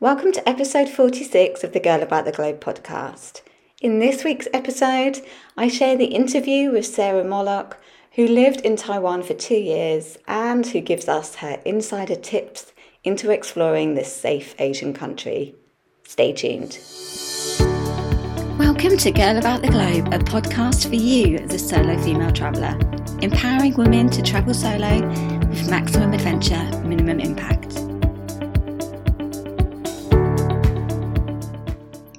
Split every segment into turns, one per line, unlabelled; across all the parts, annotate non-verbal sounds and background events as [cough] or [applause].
Welcome to episode 46 of the Girl About the Globe podcast. In this week's episode, I share the interview with Sarah Mollock, who lived in Taiwan for two years and who gives us her insider tips into exploring this safe Asian country. Stay tuned. Welcome to Girl About the Globe, a podcast for you, the solo female traveller, empowering women to travel solo with maximum adventure, minimum impact.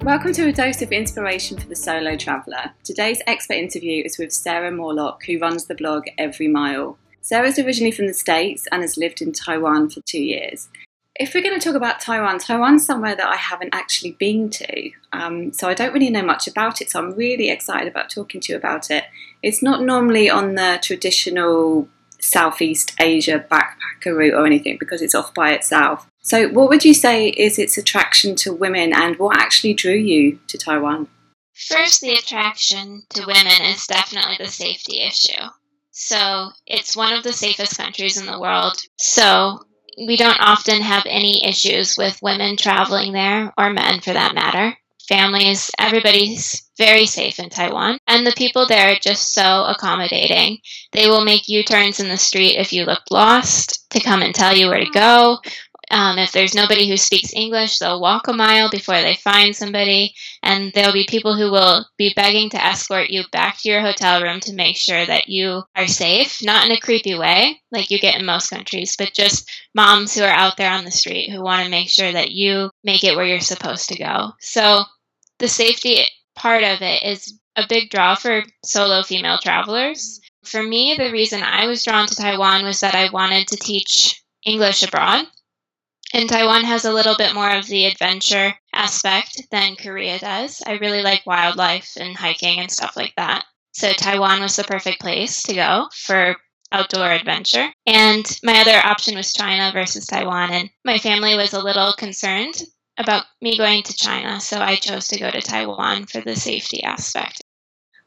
Welcome to a dose of inspiration for the solo traveller. Today's expert interview is with Sarah Morlock, who runs the blog Every Mile. Sarah's originally from the States and has lived in Taiwan for two years. If we're going to talk about Taiwan, Taiwan's somewhere that I haven't actually been to, um, so I don't really know much about it, so I'm really excited about talking to you about it. It's not normally on the traditional Southeast Asia backpacker route or anything because it's off by itself. So, what would you say is its attraction to women and what actually drew you to Taiwan?
First, the attraction to women is definitely the safety issue. So, it's one of the safest countries in the world. So, we don't often have any issues with women traveling there, or men for that matter. Families, everybody's very safe in Taiwan. And the people there are just so accommodating. They will make U turns in the street if you look lost to come and tell you where to go, um, if there's nobody who speaks English, they'll walk a mile before they find somebody, and there'll be people who will be begging to escort you back to your hotel room to make sure that you are safe, not in a creepy way like you get in most countries, but just moms who are out there on the street who want to make sure that you make it where you're supposed to go. So the safety part of it is a big draw for solo female travelers. For me, the reason I was drawn to Taiwan was that I wanted to teach English abroad. And Taiwan has a little bit more of the adventure aspect than Korea does. I really like wildlife and hiking and stuff like that. So Taiwan was the perfect place to go for outdoor adventure. And my other option was China versus Taiwan. And my family was a little concerned about me going to China. So I chose to go to Taiwan for the safety aspect.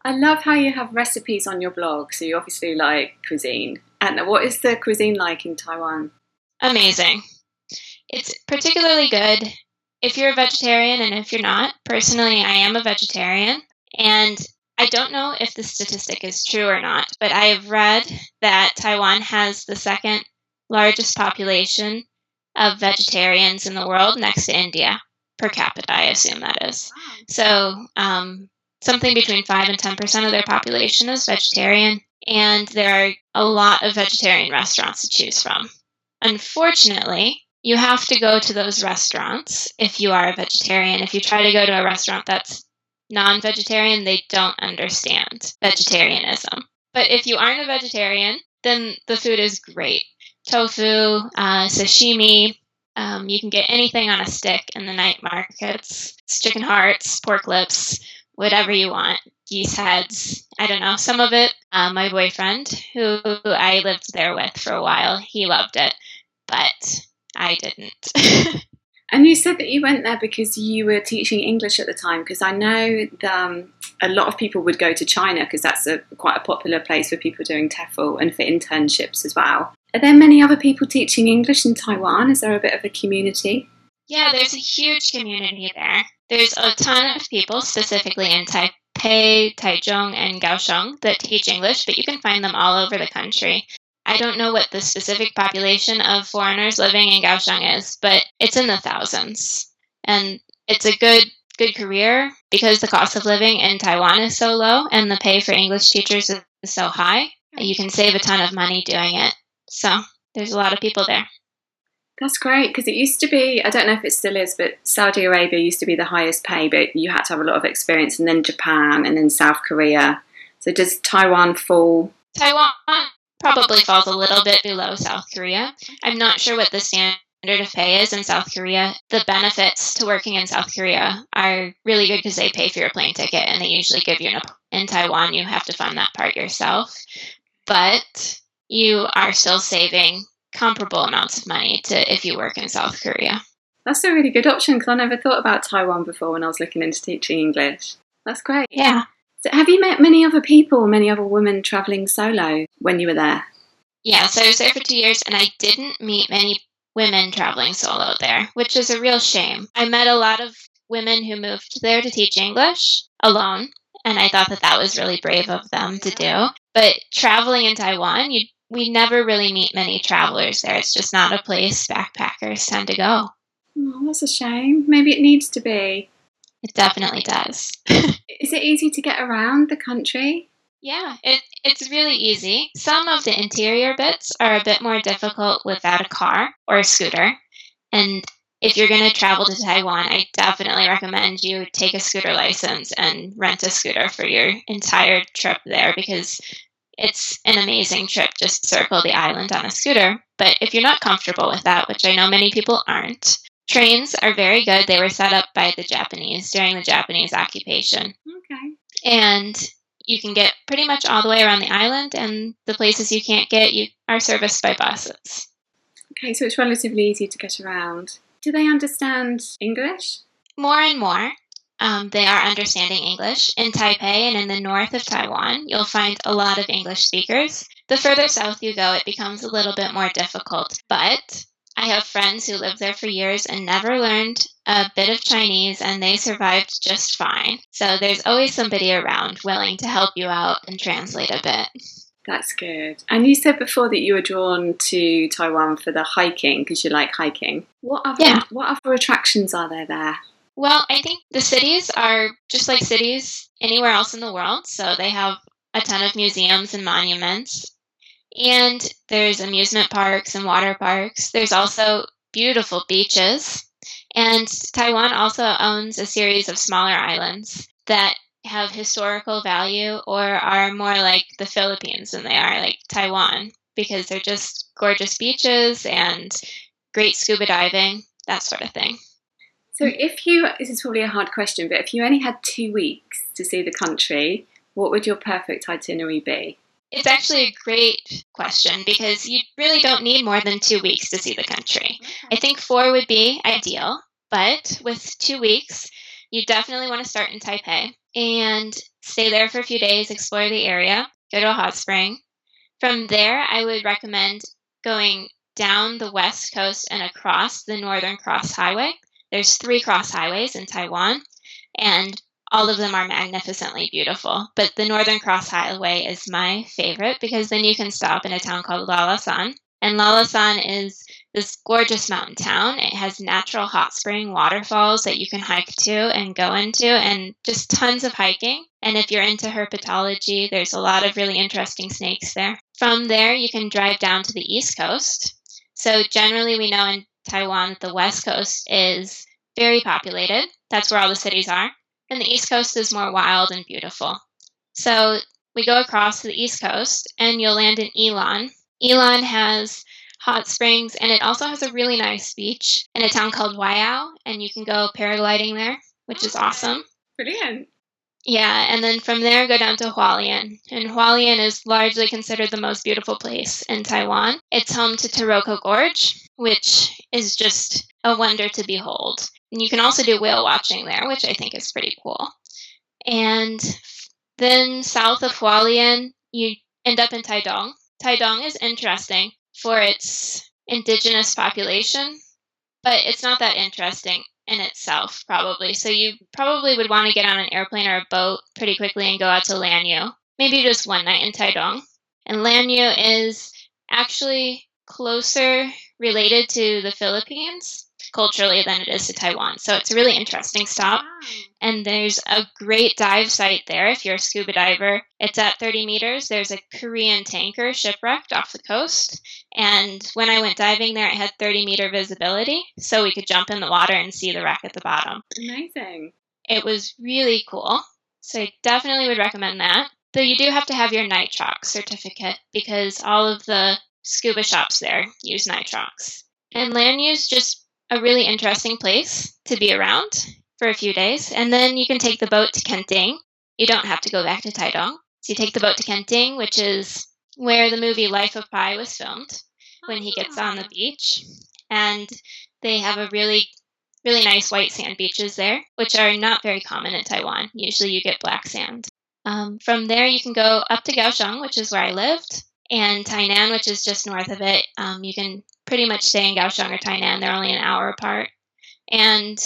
I love how you have recipes on your blog. So you obviously like cuisine. And what is the cuisine like in Taiwan?
Amazing. It's particularly good if you're a vegetarian and if you're not. Personally, I am a vegetarian, and I don't know if the statistic is true or not, but I have read that Taiwan has the second largest population of vegetarians in the world next to India per capita, I assume that is. So, um, something between 5 and 10% of their population is vegetarian, and there are a lot of vegetarian restaurants to choose from. Unfortunately, you have to go to those restaurants if you are a vegetarian. If you try to go to a restaurant that's non vegetarian, they don't understand vegetarianism. But if you aren't a vegetarian, then the food is great. Tofu, uh, sashimi, um, you can get anything on a stick in the night markets. It's chicken hearts, pork lips, whatever you want. Geese heads. I don't know. Some of it, uh, my boyfriend, who I lived there with for a while, he loved it. But I didn't. [laughs]
and you said that you went there because you were teaching English at the time, because I know that, um, a lot of people would go to China because that's a, quite a popular place for people doing TEFL and for internships as well. Are there many other people teaching English in Taiwan? Is there a bit of a community?
Yeah, there's a huge community there. There's a ton of people, specifically in Taipei, Taichung, and Kaohsiung, that teach English, but you can find them all over the country. I don't know what the specific population of foreigners living in Kaohsiung is, but it's in the thousands. And it's a good good career because the cost of living in Taiwan is so low and the pay for English teachers is so high. You can save a ton of money doing it. So, there's a lot of people there.
That's great because it used to be, I don't know if it still is, but Saudi Arabia used to be the highest pay, but you had to have a lot of experience, and then Japan, and then South Korea. So does Taiwan fall?
Taiwan probably falls a little bit below South Korea. I'm not sure what the standard of pay is in South Korea. The benefits to working in South Korea are really good because they pay for your plane ticket and they usually give you an in Taiwan you have to fund that part yourself. But you are still saving comparable amounts of money to if you work in South Korea.
That's a really good option because I never thought about Taiwan before when I was looking into teaching English. That's great.
Yeah.
So have you met many other people, many other women traveling solo when you were there?
Yeah, so I was there for two years and I didn't meet many women traveling solo there, which is a real shame. I met a lot of women who moved there to teach English alone, and I thought that that was really brave of them to do. But traveling in Taiwan, you we never really meet many travelers there. It's just not a place backpackers tend to go.
Oh, that's a shame. Maybe it needs to be.
It definitely does. [laughs]
Is it easy to get around the country?
Yeah, it, it's really easy. Some of the interior bits are a bit more difficult without a car or a scooter. And if you're going to travel to Taiwan, I definitely recommend you take a scooter license and rent a scooter for your entire trip there because it's an amazing trip just to circle the island on a scooter. But if you're not comfortable with that, which I know many people aren't, trains are very good. They were set up by the Japanese during the Japanese occupation.
Okay.
And you can get pretty much all the way around the island, and the places you can't get you are serviced by buses.
Okay, so it's relatively easy to get around. Do they understand English?
More and more, um, they are understanding English. In Taipei and in the north of Taiwan, you'll find a lot of English speakers. The further south you go, it becomes a little bit more difficult. But I have friends who lived there for years and never learned a bit of Chinese, and they survived just fine. So there's always somebody around willing to help you out and translate a bit.
That's good. And you said before that you were drawn to Taiwan for the hiking because you like hiking. What other
Yeah.
what other attractions are there there?
Well, I think the cities are just like cities anywhere else in the world. So they have a ton of museums and monuments. And there's amusement parks and water parks. There's also beautiful beaches. And Taiwan also owns a series of smaller islands that have historical value or are more like the Philippines than they are like Taiwan because they're just gorgeous beaches and great scuba diving, that sort of thing.
So if you this is probably a hard question, but if you only had two weeks to see the country, what would your perfect itinerary be?
It's actually a great question because you really don't need more than two weeks to see the country. I think four would be ideal, but with two weeks, you definitely want to start in Taipei and stay there for a few days, explore the area, go to a hot spring. From there, I would recommend going down the west coast and across the Northern Cross Highway. There's three cross highways in Taiwan, and all of them are magnificently beautiful. But the Northern Cross Highway is my favorite because then you can stop in a town called Lalashan. And Lalashan is this gorgeous mountain town. It has natural hot spring waterfalls that you can hike to and go into, and just tons of hiking. And if you're into herpetology, there's a lot of really interesting snakes there. From there, you can drive down to the east coast. So, generally, we know in Taiwan the west coast is very populated. That's where all the cities are and the East Coast is more wild and beautiful. So we go across to the East Coast, and you'll land in Yilan. Yilan has hot springs, and it also has a really nice beach in a town called Waiao, and you can go paragliding there, which is awesome.
Brilliant.
Yeah, and then from there go down to Hualien. And Hualien is largely considered the most beautiful place in Taiwan. It's home to Taroko Gorge, which is just a wonder to behold. And you can also do whale watching there, which I think is pretty cool. And then south of Hualien, you end up in Taidong. Taidong is interesting for its indigenous population, but it's not that interesting in itself, probably. So you probably would want to get on an airplane or a boat pretty quickly and go out to Lanyu. Maybe just one night in Taidong. And Lanyu is actually closer related to the Philippines culturally than it is to Taiwan. So it's a really interesting stop. And there's a great dive site there if you're a scuba diver. It's at 30 meters. There's a Korean tanker shipwrecked off the coast. And when I went diving there, it had 30 meter visibility. So we could jump in the water and see the wreck at the bottom.
Amazing.
It was really cool. So I definitely would recommend that. Though you do have to have your nitrox certificate because all of the scuba shops there use nitrox. And Lanyu's just a really interesting place to be around for a few days. And then you can take the boat to Kenting. You don't have to go back to Taidong. So you take the boat to Kenting, which is where the movie Life of Pi was filmed when he gets on the beach. And they have a really, really nice white sand beaches there, which are not very common in Taiwan. Usually you get black sand. Um, from there, you can go up to Kaohsiung, which is where I lived, and Tainan, which is just north of it. Um, you can pretty much stay in Kaohsiung or Tainan. They're only an hour apart. And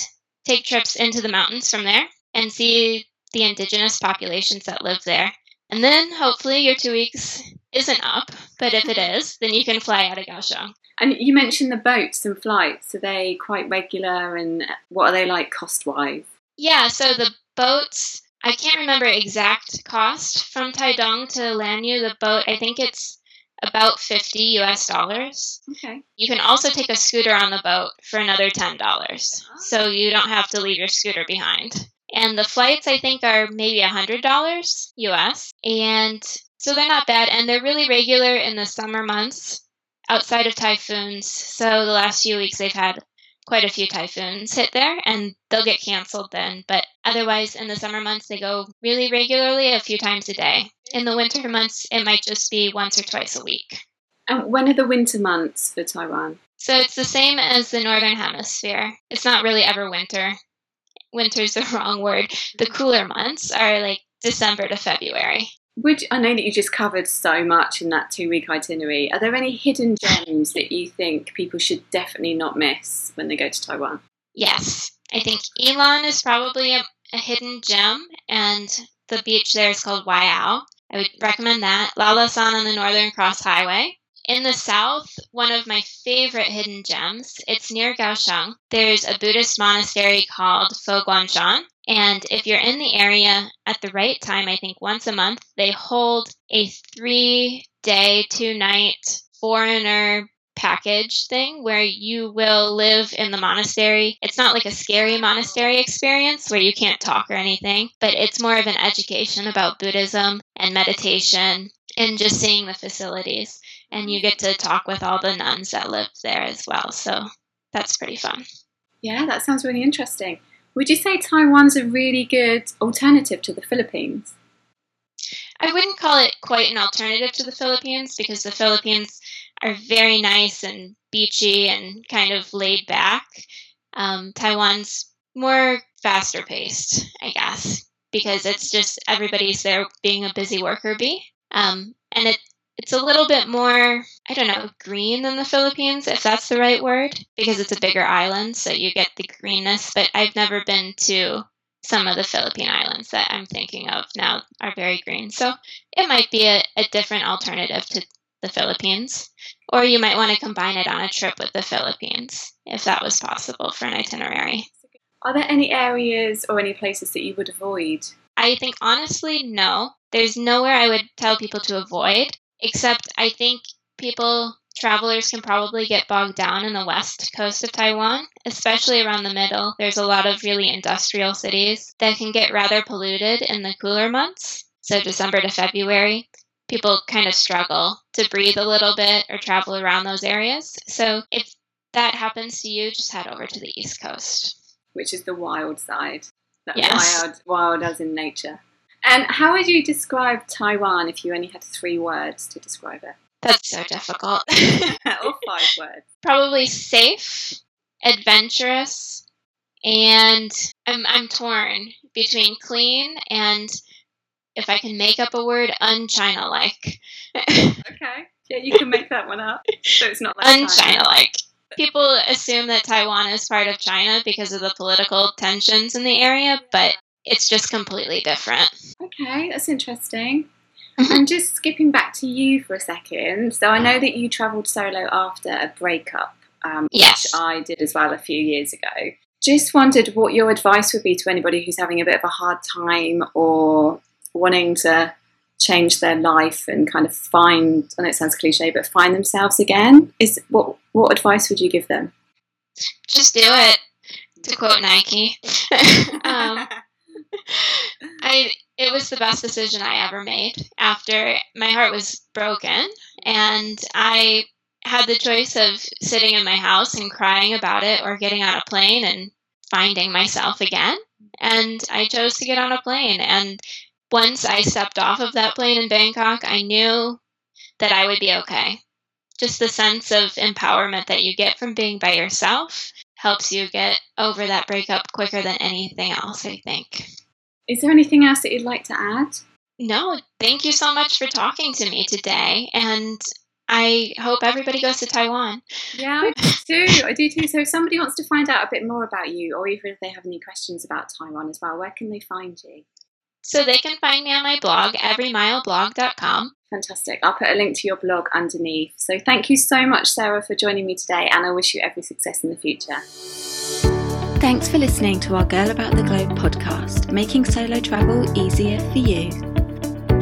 take trips into the mountains from there and see the indigenous populations that live there. And then hopefully your two weeks isn't up, but if it is, then you can fly out of Kaohsiung.
And you mentioned the boats and flights. Are they quite regular and what are they like cost wise?
Yeah, so the boats, I can't remember exact cost from Taidong to Lanyu. The boat, I think it's about 50 US dollars.
Okay.
You can also take a scooter on the boat for another $10. So oh. you don't have to leave your scooter behind. And the flights, I think, are maybe $100 US. And so they're not bad. And they're really regular in the summer months outside of typhoons. So the last few weeks they've had quite a few typhoons hit there and they'll get canceled then. But otherwise, in the summer months, they go really regularly a few times a day. In the winter months, it might just be once or twice a week.
And when are the winter months for Taiwan?
So it's the same as the Northern Hemisphere. It's not really ever winter. Winter's [laughs] the wrong word. The cooler months are like December to February.
Would I know that you just covered so much in that two week itinerary? Are there any hidden gems that you think people should definitely not miss when they go to Taiwan?
Yes, I think Yilan is probably a, a hidden gem, and the beach there is called Waiao. I would recommend that. Lalashan on the Northern Cross Highway. In the south, one of my favorite hidden gems, it's near Kaohsiung. There's a Buddhist monastery called Fo Guang Shan. And if you're in the area at the right time, I think once a month, they hold a three day, two night foreigner package thing where you will live in the monastery. It's not like a scary monastery experience where you can't talk or anything, but it's more of an education about Buddhism and meditation and just seeing the facilities. And you get to talk with all the nuns that live there as well. So that's pretty fun.
Yeah, that sounds really interesting. Would you say Taiwan's a really good alternative to the Philippines?
I wouldn't call it quite an alternative to the Philippines because the Philippines are very nice and beachy and kind of laid back. Um, Taiwan's more faster paced, I guess, because it's just everybody's there being a busy worker bee. Um, and it it's a little bit more, I don't know, green than the Philippines, if that's the right word, because it's a bigger island, so you get the greenness. But I've never been to some of the Philippine islands that I'm thinking of now are very green. So it might be a, a different alternative to the Philippines. Or you might want to combine it on a trip with the Philippines, if that was possible for an itinerary.
Are there any areas or any places that you would avoid?
I think honestly, no. There's nowhere I would tell people to avoid. Except I think people, travelers can probably get bogged down in the west coast of Taiwan, especially around the middle. There's a lot of really industrial cities that can get rather polluted in the cooler months. So December to February, people kind of struggle to breathe a little bit or travel around those areas. So if that happens to you, just head over to the east coast.
Which is the wild side. That
Yes.
wild, wild as in nature. And how would you describe Taiwan if you only had three words to describe it?
That's so difficult. [laughs]
or five words.
Probably safe, adventurous, and I'm, I'm torn between clean and, if I can make up a word, unchina like. [laughs]
Okay. Yeah, you can make that one up. So it's not like China.
unchina like. People assume that Taiwan is part of China because of the political tensions in the area, but it's just completely different.
Okay, that's interesting. and just skipping back to you for a second. So I know that you travelled solo after a breakup, um,
Yes.
which I did as well a few years ago. Just wondered what your advice would be to anybody who's having a bit of a hard time or wanting to change their life and kind of find, I know it sounds cliche, but find themselves again. Is what what advice would you give them?
Just do it, to quote Nike. [laughs] um, [laughs] I it was the best decision I ever made after my heart was broken and I had the choice of sitting in my house and crying about it or getting on a plane and finding myself again. And I chose to get on a plane and once I stepped off of that plane in Bangkok I knew that I would be okay. Just the sense of empowerment that you get from being by yourself helps you get over that breakup quicker than anything else I think
Is there anything else that you'd like to add?
No, thank you so much for talking to me today. And I hope everybody goes to Taiwan.
Yeah, I do too. I do too. So if somebody wants to find out a bit more about you, or even if they have any questions about Taiwan as well, where can they find you?
So they can find me on my blog, everymileblog.com.
Fantastic. I'll put a link to your blog underneath. So thank you so much, Sarah, for joining me today, and I wish you every success in the future.
Thanks for listening to our Girl About the Globe podcast, making solo travel easier for you.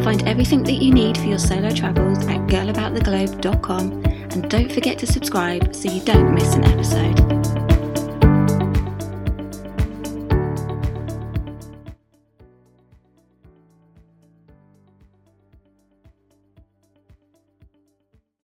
Find everything that you need for your solo travels at girlabouttheglobe.com and don't forget to subscribe so you don't miss an episode.